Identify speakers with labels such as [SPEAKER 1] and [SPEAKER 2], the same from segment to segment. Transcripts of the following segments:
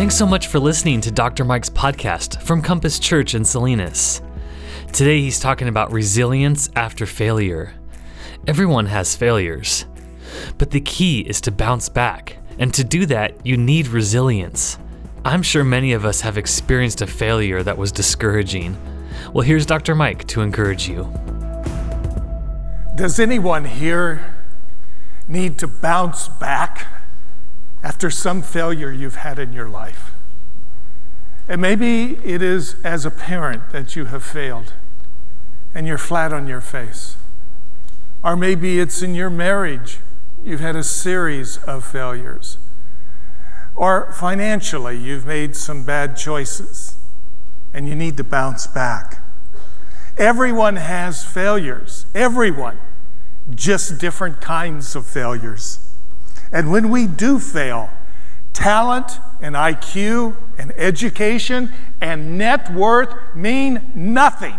[SPEAKER 1] Thanks so much for listening to Dr. Mike's podcast from Compass Church in Salinas. Today he's talking about resilience after failure. Everyone has failures, but the key is to bounce back, and to do that, you need resilience. I'm sure many of us have experienced a failure that was discouraging. Well, here's Dr. Mike to encourage you.
[SPEAKER 2] Does anyone here need to bounce back after some failure you've had in your life? And maybe it is as a parent that you have failed and you're flat on your face. Or maybe it's in your marriage, you've had a series of failures. Or financially, you've made some bad choices and you need to bounce back. Everyone has failures, everyone, just different kinds of failures. And when we do fail, talent and IQ and education and net worth mean nothing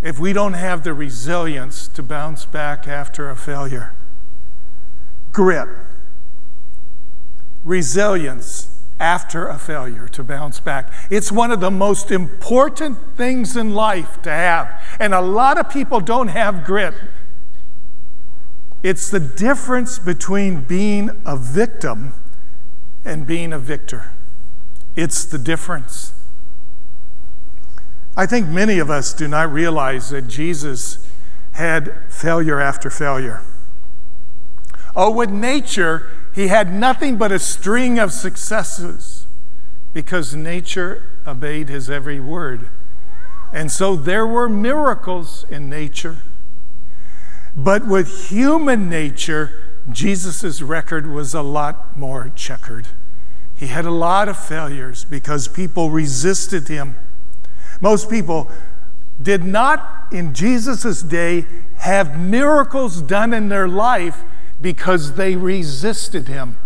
[SPEAKER 2] if we don't have the resilience to bounce back after a failure. Grit, resilience after a failure to bounce back. It's one of the most important things in life to have. And a lot of people don't have grit. It's the difference between being a victim and being a victor. It's the difference. I think many of us do not realize that Jesus had failure after failure. Oh, with nature, he had nothing but a string of successes because nature obeyed his every word. And so there were miracles in nature. But with human nature, Jesus' record was a lot more checkered. He had a lot of failures because people resisted him. Most people did not in Jesus' day have miracles done in their life because they resisted him,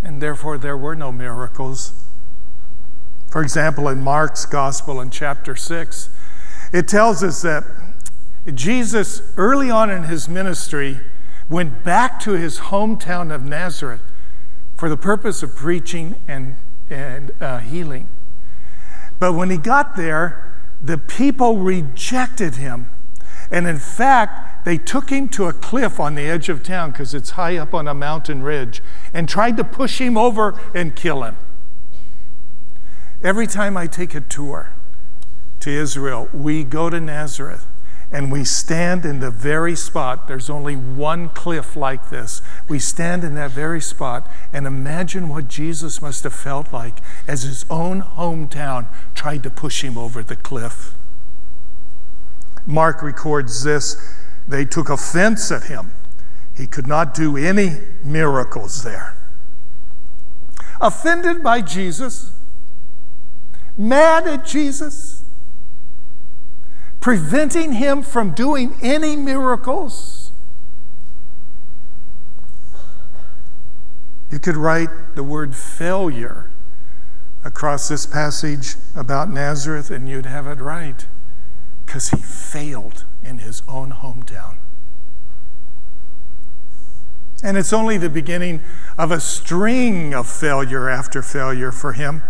[SPEAKER 2] and therefore there were no miracles. For example, in Mark's Gospel in chapter 6, it tells us that Jesus, early on in his ministry, went back to his hometown of Nazareth for the purpose of preaching and, and uh, healing. But when he got there, the people rejected him. And in fact, they took him to a cliff on the edge of town because it's high up on a mountain ridge and tried to push him over and kill him. Every time I take a tour to Israel, we go to Nazareth and we stand in the very spot. There's only one cliff like this. We stand in that very spot and imagine what Jesus must have felt like as his own hometown tried to push him over the cliff. Mark records this they took offense at him. He could not do any miracles there. Offended by Jesus, mad at Jesus preventing him from doing any miracles. You could write the word failure across this passage about Nazareth, and you'd have it right because he failed in his own hometown. And it's only the beginning of a string of failure after failure for him.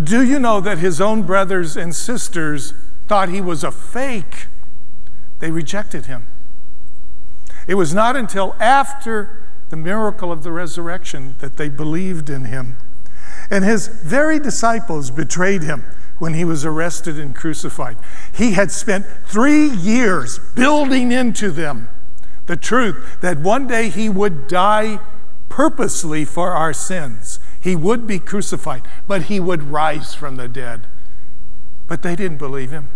[SPEAKER 2] Do you know that his own brothers and sisters thought he was a fake, they rejected him. It was not until after the miracle of the resurrection that they believed in him. And his very disciples betrayed him when he was arrested and crucified. He had spent three years building into them the truth that one day he would die purposely for our sins. He would be crucified, but he would rise from the dead. But they didn't believe him.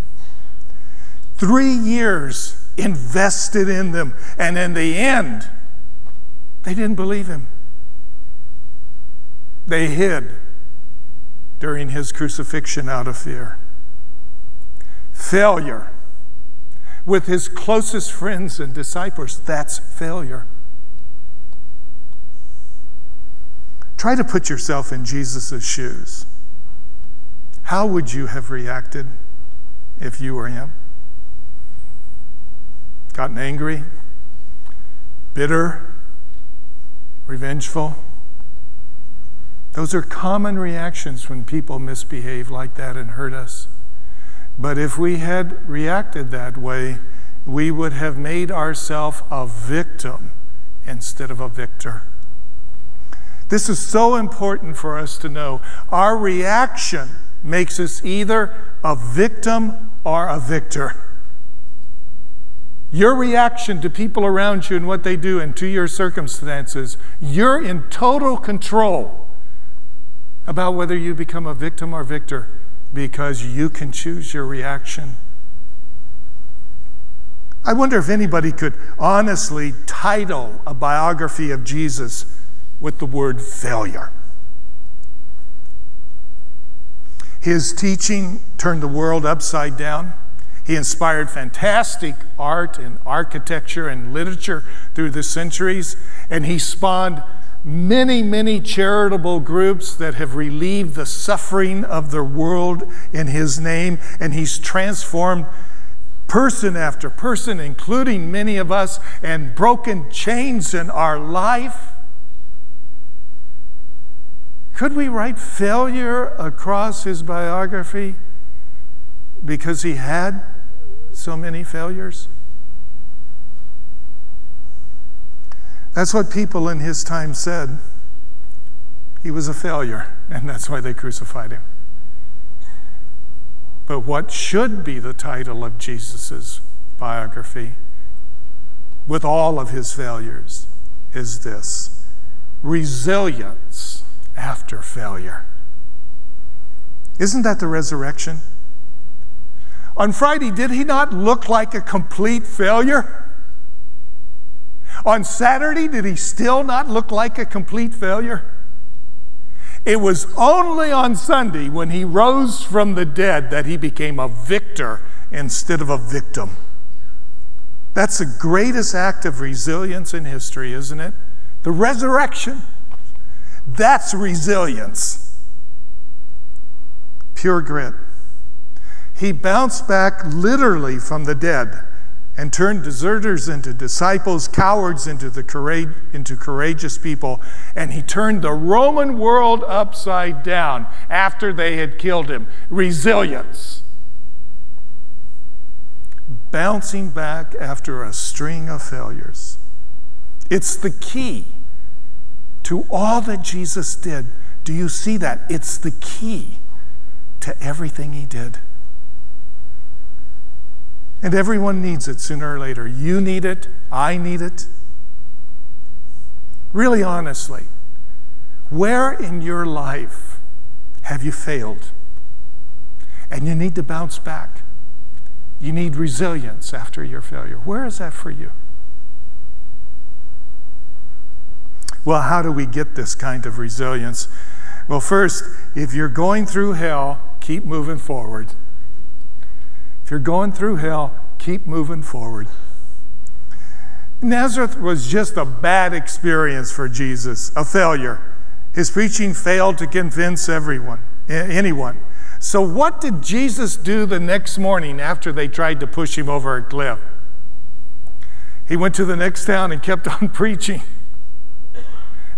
[SPEAKER 2] Three years invested in them. And in the end, they didn't believe him. They hid during his crucifixion out of fear. Failure with his closest friends and disciples, that's failure. Try to put yourself in Jesus' shoes. How would you have reacted if you were him? Gotten angry, bitter, revengeful. Those are common reactions when people misbehave like that and hurt us. But if we had reacted that way, we would have made ourselves a victim instead of a victor. This is so important for us to know. Our reaction makes us either a victim or a victor. Your reaction to people around you and what they do and to your circumstances, you're in total control about whether you become a victim or victor because you can choose your reaction. I wonder if anybody could honestly title a biography of Jesus with the word failure. His teaching turned the world upside down. He inspired fantastic art and architecture and literature through the centuries, and he spawned many, many charitable groups that have relieved the suffering of the world in his name, and he's transformed person after person, including many of us, and broken chains in our life. Could we write failure across his biography because he had so many failures? That's what people in his time said. He was a failure, and that's why they crucified him. But what should be the title of Jesus' biography, with all of his failures, is this resilience after failure. Isn't that the resurrection? On Friday, did he not look like a complete failure? On Saturday, did he still not look like a complete failure? It was only on Sunday when he rose from the dead that he became a victor instead of a victim. That's the greatest act of resilience in history, isn't it? The resurrection. That's resilience. Pure grit. He bounced back literally from the dead and turned deserters into disciples, cowards into, the into courageous people. And he turned the Roman world upside down after they had killed him. Resilience. Bouncing back after a string of failures. It's the key to all that Jesus did. Do you see that? It's the key to everything he did. And everyone needs it sooner or later. You need it, I need it. Really honestly, where in your life have you failed? And you need to bounce back. You need resilience after your failure. Where is that for you? Well, how do we get this kind of resilience? Well, first, if you're going through hell, keep moving forward. If you're going through hell, keep moving forward. Nazareth was just a bad experience for Jesus, a failure. His preaching failed to convince everyone, anyone. So, what did Jesus do the next morning after they tried to push him over a cliff? He went to the next town and kept on preaching.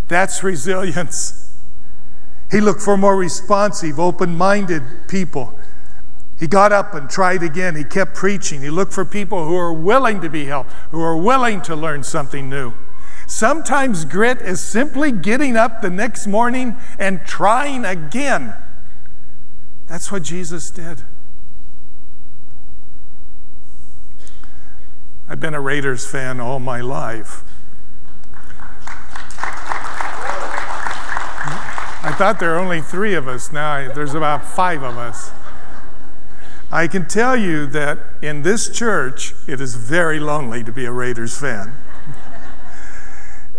[SPEAKER 2] That's resilience. He looked for more responsive, open minded people. He got up and tried again. He kept preaching. He looked for people who are willing to be helped, who are willing to learn something new. Sometimes grit is simply getting up the next morning and trying again. That's what Jesus did. I've been a Raiders fan all my life. I thought there were only three of us. Now there's about five of us. I can tell you that in this church, it is very lonely to be a Raiders fan.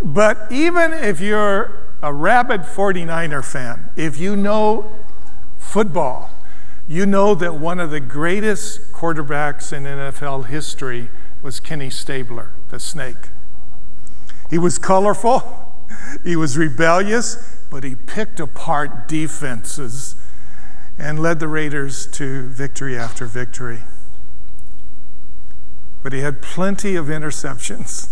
[SPEAKER 2] but even if you're a rabid 49er fan, if you know football, you know that one of the greatest quarterbacks in NFL history was Kenny Stabler, the snake. He was colorful, he was rebellious, but he picked apart defenses and led the Raiders to victory after victory. But he had plenty of interceptions.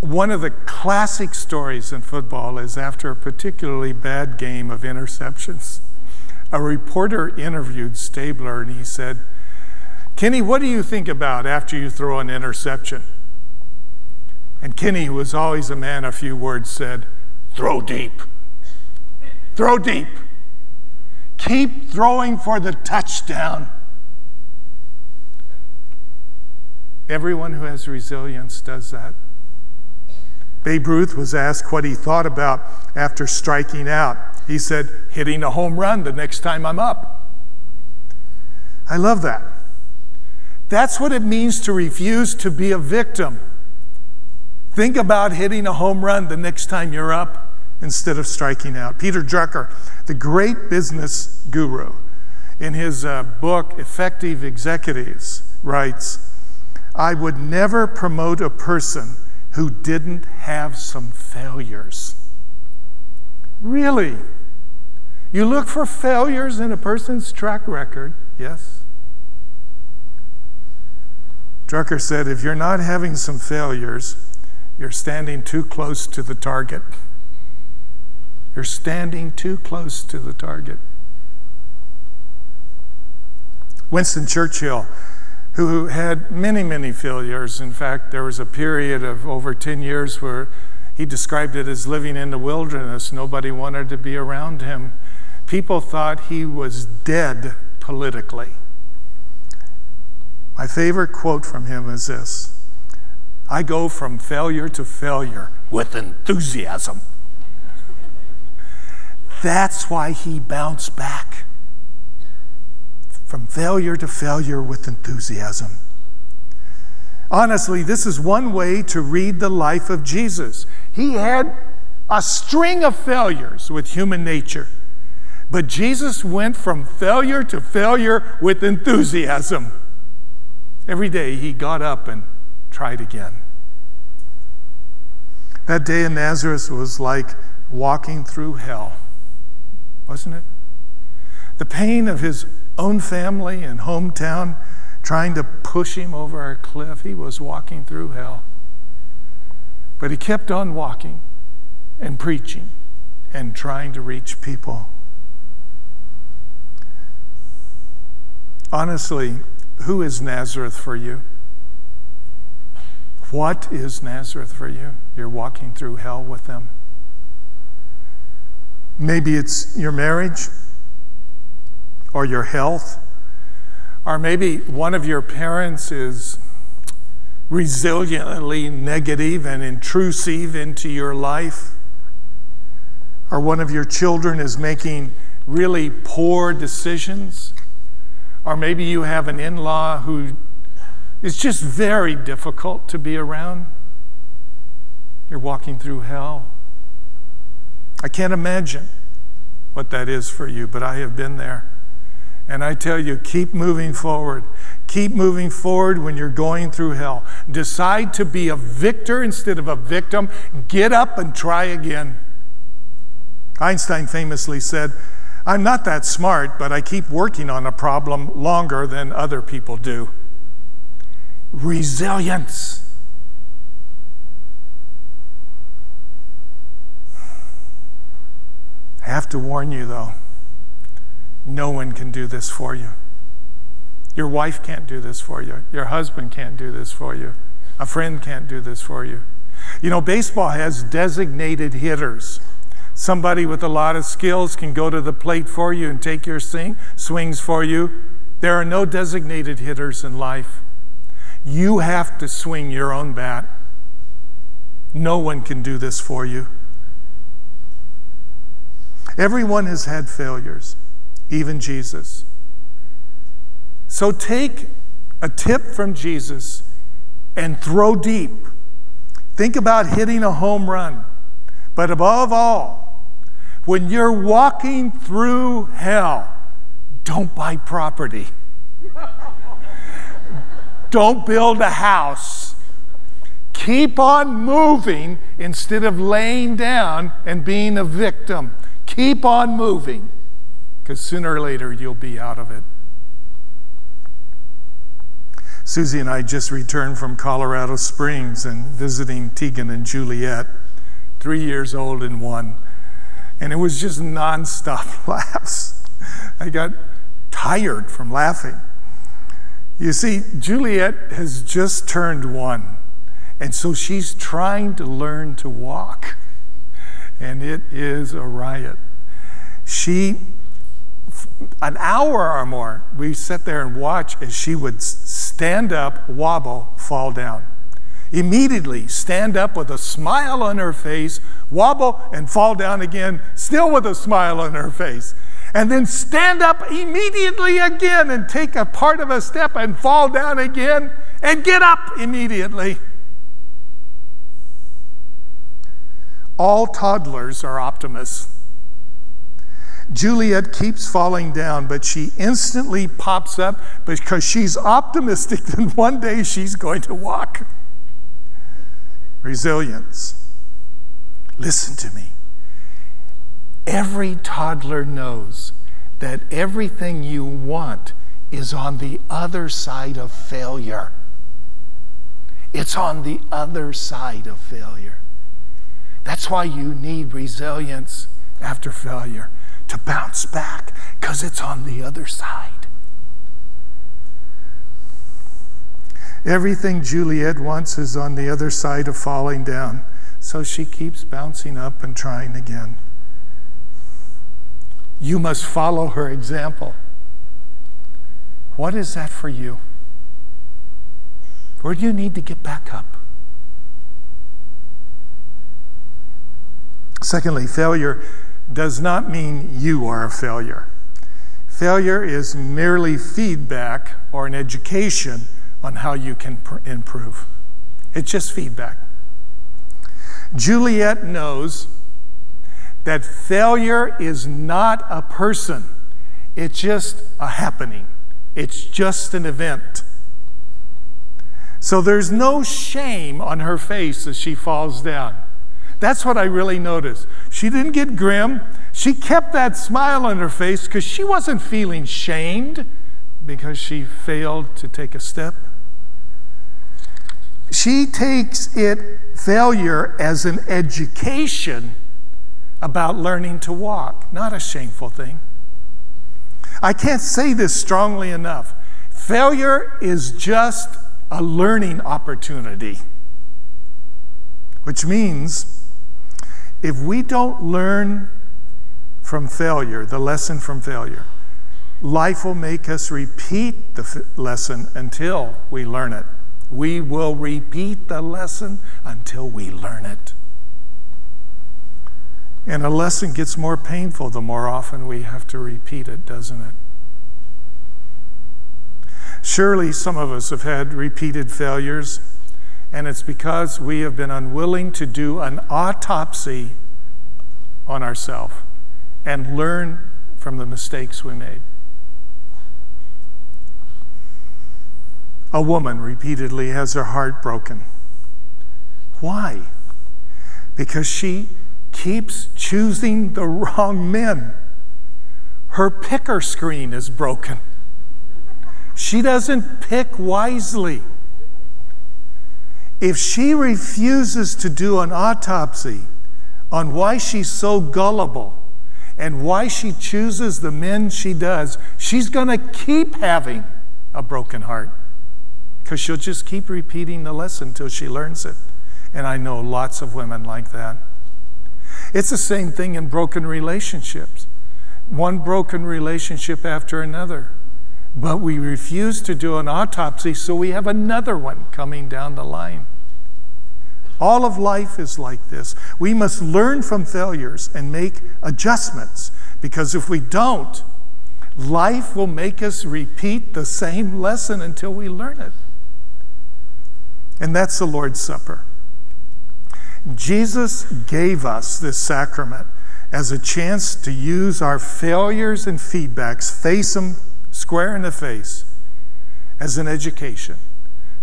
[SPEAKER 2] One of the classic stories in football is after a particularly bad game of interceptions. A reporter interviewed Stabler and he said, Kenny, what do you think about after you throw an interception? And Kenny, who was always a man of few words, said, Throw deep. Throw deep. Keep throwing for the touchdown. Everyone who has resilience does that. Babe Ruth was asked what he thought about after striking out. He said, hitting a home run the next time I'm up. I love that. That's what it means to refuse to be a victim. Think about hitting a home run the next time you're up instead of striking out. Peter Drucker, the great business guru, in his uh, book Effective Executives, writes I would never promote a person who didn't have some failures. Really? You look for failures in a person's track record, yes? Drucker said if you're not having some failures, you're standing too close to the target. You're standing too close to the target. Winston Churchill, who had many, many failures. In fact, there was a period of over 10 years where he described it as living in the wilderness. Nobody wanted to be around him. People thought he was dead politically. My favorite quote from him is this I go from failure to failure with enthusiasm. That's why he bounced back from failure to failure with enthusiasm. Honestly, this is one way to read the life of Jesus. He had a string of failures with human nature, but Jesus went from failure to failure with enthusiasm. Every day he got up and tried again. That day in Nazareth was like walking through hell wasn't it? The pain of his own family and hometown trying to push him over a cliff. He was walking through hell. But he kept on walking and preaching and trying to reach people. Honestly, who is Nazareth for you? What is Nazareth for you? You're walking through hell with them. Maybe it's your marriage or your health, or maybe one of your parents is resiliently negative and intrusive into your life, or one of your children is making really poor decisions, or maybe you have an in law who is just very difficult to be around. You're walking through hell. I can't imagine what that is for you, but I have been there. And I tell you, keep moving forward. Keep moving forward when you're going through hell. Decide to be a victor instead of a victim. Get up and try again. Einstein famously said, I'm not that smart, but I keep working on a problem longer than other people do. Resilience. I have to warn you, though, no one can do this for you. Your wife can't do this for you. Your husband can't do this for you. A friend can't do this for you. You know, baseball has designated hitters. Somebody with a lot of skills can go to the plate for you and take your swing, swings for you. There are no designated hitters in life. You have to swing your own bat. No one can do this for you. Everyone has had failures, even Jesus. So take a tip from Jesus and throw deep. Think about hitting a home run. But above all, when you're walking through hell, don't buy property. don't build a house. Keep on moving instead of laying down and being a victim. Keep on moving because sooner or later you'll be out of it. Susie and I just returned from Colorado Springs and visiting Tegan and Juliet, three years old and one. And it was just nonstop laughs. I got tired from laughing. You see, Juliet has just turned one, and so she's trying to learn to walk, and it is a riot. She, an hour or more, we sat there and watched as she would stand up, wobble, fall down. Immediately stand up with a smile on her face, wobble, and fall down again, still with a smile on her face and then stand up immediately again and take a part of a step and fall down again and get up immediately. All toddlers are optimists. Juliet keeps falling down, but she instantly pops up because she's optimistic that one day she's going to walk. Resilience. Listen to me. Every toddler knows that everything you want is on the other side of failure. It's on the other side of failure. That's why you need resilience after failure to bounce back, because it's on the other side. Everything Juliet wants is on the other side of falling down, so she keeps bouncing up and trying again. You must follow her example. What is that for you? Where do you need to get back up? Secondly, failure does not mean you are a failure. Failure is merely feedback or an education on how you can pr- improve. It's just feedback. Juliet knows that failure is not a person, it's just a happening, it's just an event. So there's no shame on her face as she falls down. That's what I really noticed. She didn't get grim. She kept that smile on her face because she wasn't feeling shamed because she failed to take a step. She takes it failure as an education about learning to walk, not a shameful thing. I can't say this strongly enough. Failure is just a learning opportunity, which means if we don't learn from failure, the lesson from failure, life will make us repeat the f- lesson until we learn it. We will repeat the lesson until we learn it. And a lesson gets more painful the more often we have to repeat it, doesn't it? Surely some of us have had repeated failures, and it's because we have been unwilling to do an autopsy on ourselves and learn from the mistakes we made. A woman repeatedly has her heart broken. Why? Because she keeps choosing the wrong men. Her picker screen is broken. She doesn't pick wisely. If she refuses to do an autopsy on why she's so gullible and why she chooses the men she does, she's going to keep having a broken heart because she'll just keep repeating the lesson until she learns it. And I know lots of women like that. It's the same thing in broken relationships. One broken relationship after another. But we refuse to do an autopsy, so we have another one coming down the line. All of life is like this. We must learn from failures and make adjustments because if we don't, life will make us repeat the same lesson until we learn it. And that's the Lord's Supper. Jesus gave us this sacrament as a chance to use our failures and feedbacks, face them square in the face, as an education,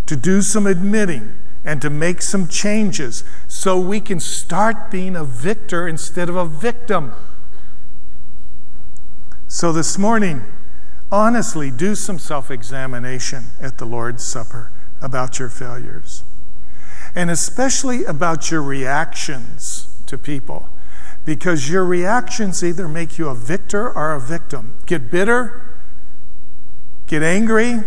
[SPEAKER 2] to do some admitting and to make some changes so we can start being a victor instead of a victim. So this morning, honestly do some self examination at the Lord's Supper about your failures, and especially about your reactions to people, because your reactions either make you a victor or a victim. Get bitter, get angry,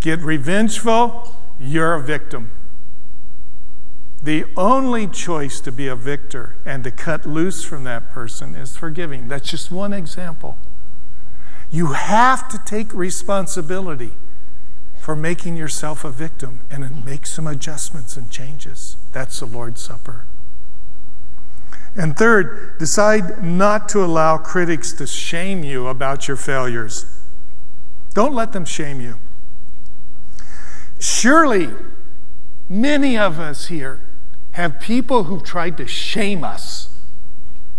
[SPEAKER 2] get revengeful, you're a victim. The only choice to be a victor and to cut loose from that person is forgiving. That's just one example. You have to take responsibility for making yourself a victim and make some adjustments and changes. That's the Lord's Supper. And third, decide not to allow critics to shame you about your failures. Don't let them shame you. Surely, many of us here have people who've tried to shame us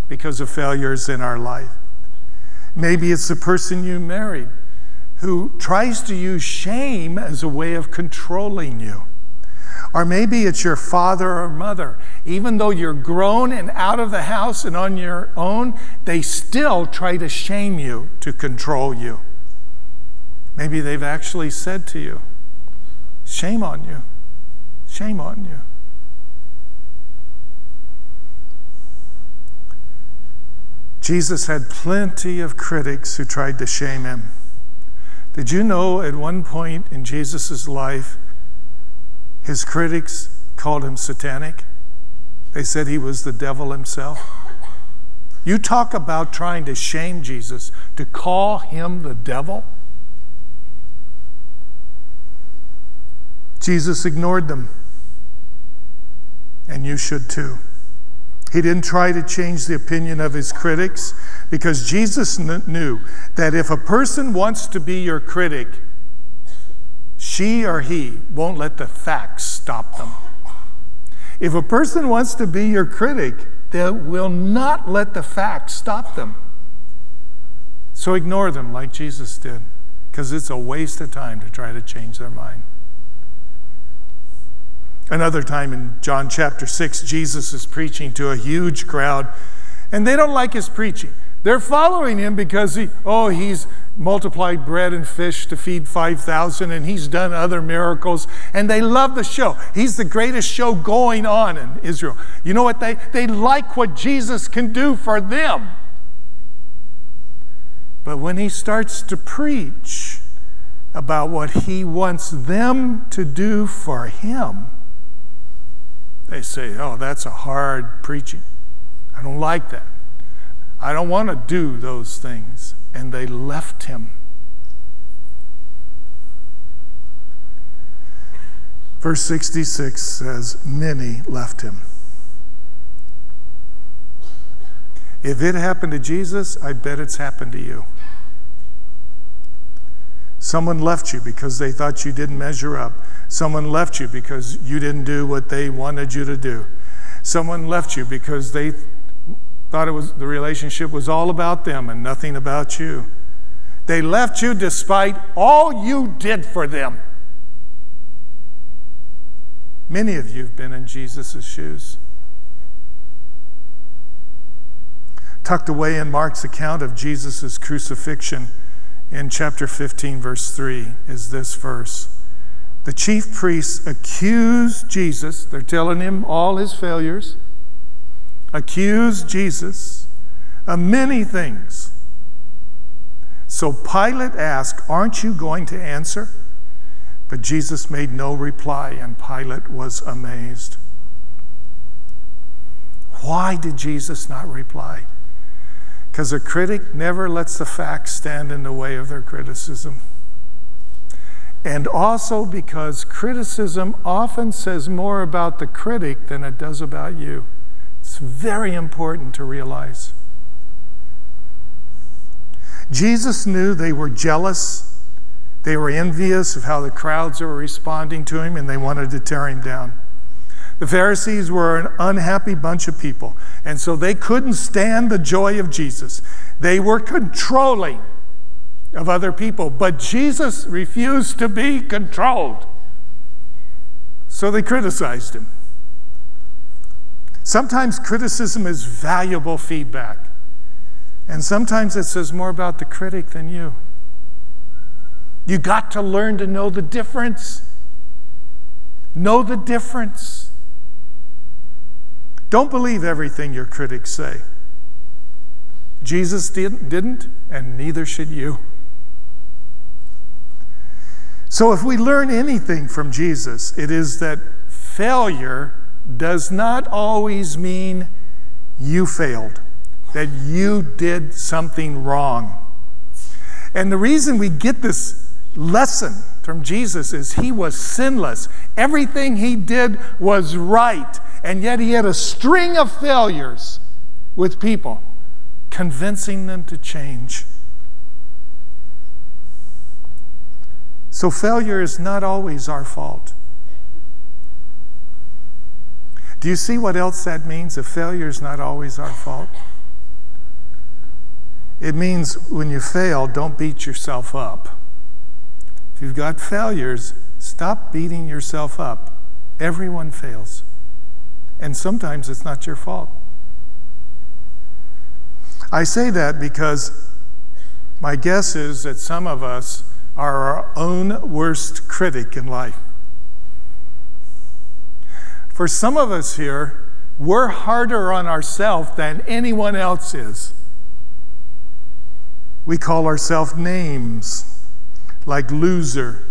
[SPEAKER 2] because of failures in our life. Maybe it's the person you married who tries to use shame as a way of controlling you. Or maybe it's your father or mother. Even though you're grown and out of the house and on your own, they still try to shame you to control you. Maybe they've actually said to you, Shame on you. Shame on you. Jesus had plenty of critics who tried to shame him. Did you know at one point in Jesus' life, his critics called him satanic? They said he was the devil himself. You talk about trying to shame Jesus, to call him the devil. Jesus ignored them, and you should too. He didn't try to change the opinion of his critics because Jesus knew that if a person wants to be your critic, she or he won't let the facts stop them. If a person wants to be your critic, they will not let the facts stop them. So ignore them like Jesus did, because it's a waste of time to try to change their mind. Another time in John chapter 6, Jesus is preaching to a huge crowd, and they don't like his preaching. They're following him because he, oh, he's multiplied bread and fish to feed 5,000 and he's done other miracles and they love the show. He's the greatest show going on in Israel. You know what? They, they like what Jesus can do for them. But when he starts to preach about what he wants them to do for him, they say, oh, that's a hard preaching. I don't like that. I don't want to do those things. And they left him. Verse 66 says, Many left him. If it happened to Jesus, I bet it's happened to you. Someone left you because they thought you didn't measure up. Someone left you because you didn't do what they wanted you to do. Someone left you because they thought it was the relationship was all about them and nothing about you. They left you despite all you did for them. Many of you have been in Jesus' shoes. Tucked away in Mark's account of Jesus' crucifixion, in chapter 15, verse 3, is this verse. The chief priests accuse Jesus, they're telling him all his failures, accuse Jesus of many things. So Pilate asked, Aren't you going to answer? But Jesus made no reply, and Pilate was amazed. Why did Jesus not reply? Because a critic never lets the facts stand in the way of their criticism. And also because criticism often says more about the critic than it does about you. It's very important to realize. Jesus knew they were jealous, they were envious of how the crowds were responding to him, and they wanted to tear him down. The Pharisees were an unhappy bunch of people, and so they couldn't stand the joy of Jesus. They were controlling of other people, but Jesus refused to be controlled. So they criticized him. Sometimes criticism is valuable feedback, and sometimes it says more about the critic than you. You got to learn to know the difference. Know the difference. Don't believe everything your critics say. Jesus didn't, didn't, and neither should you. So, if we learn anything from Jesus, it is that failure does not always mean you failed, that you did something wrong. And the reason we get this lesson from Jesus is he was sinless. Everything he did was right, and yet he had a string of failures with people, convincing them to change. So, failure is not always our fault. Do you see what else that means? If failure is not always our fault, it means when you fail, don't beat yourself up. If you've got failures, stop beating yourself up. Everyone fails. And sometimes it's not your fault. I say that because my guess is that some of us are our own worst critic in life. For some of us here, we're harder on ourselves than anyone else is. We call ourselves names like loser,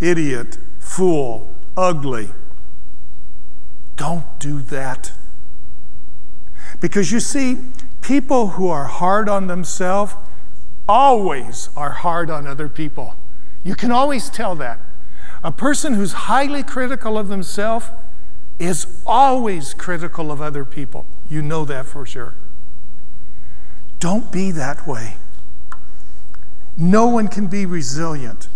[SPEAKER 2] idiot, fool, ugly. Don't do that. Because you see, people who are hard on themselves always are hard on other people. You can always tell that. A person who's highly critical of themselves is always critical of other people. You know that for sure. Don't be that way. No one can be resilient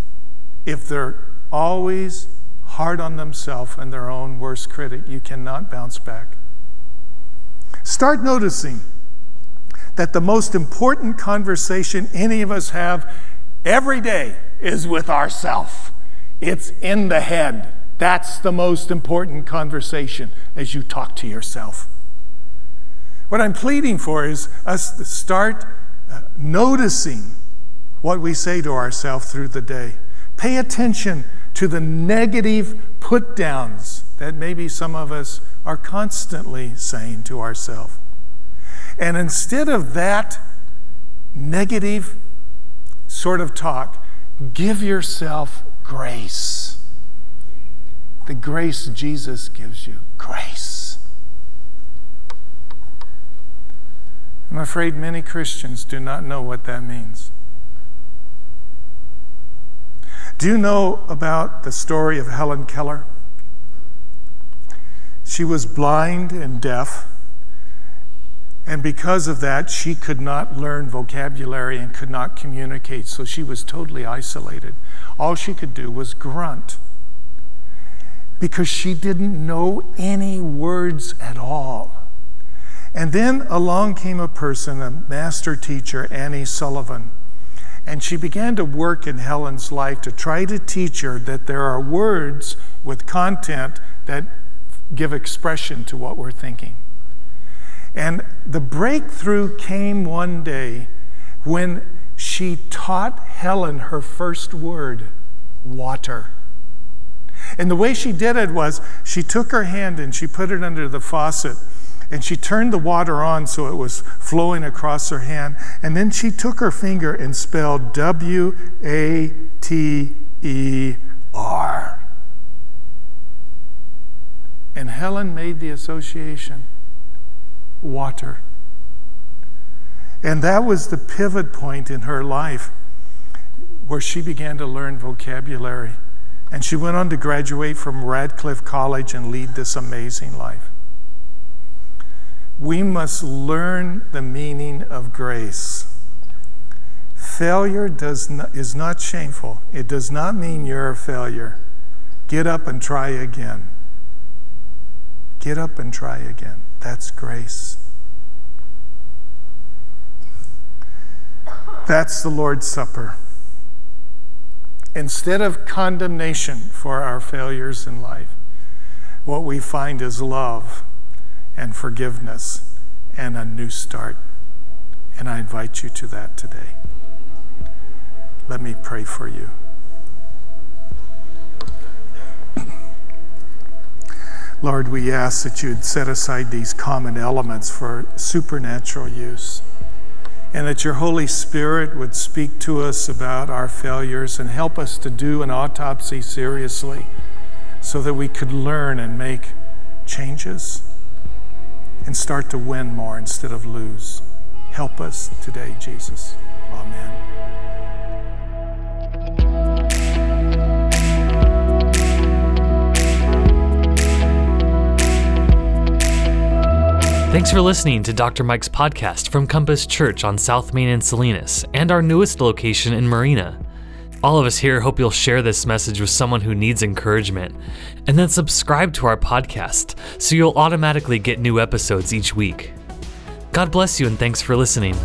[SPEAKER 2] if they're always hard on themselves and their own worst critic. You cannot bounce back. Start noticing that the most important conversation any of us have every day is with ourself. It's in the head. That's the most important conversation as you talk to yourself. What I'm pleading for is us to start uh, noticing what we say to ourselves through the day. Pay attention to the negative put downs that maybe some of us are constantly saying to ourselves. And instead of that negative sort of talk, give yourself grace. The grace Jesus gives you. Grace. I'm afraid many Christians do not know what that means. Do you know about the story of Helen Keller? She was blind and deaf, and because of that, she could not learn vocabulary and could not communicate, so she was totally isolated. All she could do was grunt because she didn't know any words at all. And then along came a person, a master teacher, Annie Sullivan and she began to work in Helen's life to try to teach her that there are words with content that give expression to what we're thinking. And the breakthrough came one day when she taught Helen her first word water. And the way she did it was she took her hand and she put it under the faucet and she turned the water on so it was flowing across her hand. And then she took her finger and spelled W A T E R. And Helen made the association water. And that was the pivot point in her life where she began to learn vocabulary. And she went on to graduate from Radcliffe College and lead this amazing life we must learn the meaning of grace. Failure does not, is not shameful. It does not mean you're a failure. Get up and try again. Get up and try again. That's grace. That's the Lord's Supper. Instead of condemnation for our failures in life, what we find is love and forgiveness and a new start. And I invite you to that today. Let me pray for you. Lord, we ask that you'd set aside these common elements for supernatural use and that your Holy Spirit would speak to us about our failures and help us to do an autopsy seriously so that we could learn and make changes and start to win more instead of lose. Help us today, Jesus. Amen.
[SPEAKER 1] Thanks for listening to Dr. Mike's podcast from Compass Church on South Main in Salinas and our newest location in Marina. All of us here hope you'll share this message with someone who needs encouragement, and then subscribe to our podcast so you'll automatically get new episodes each week. God bless you and thanks for listening.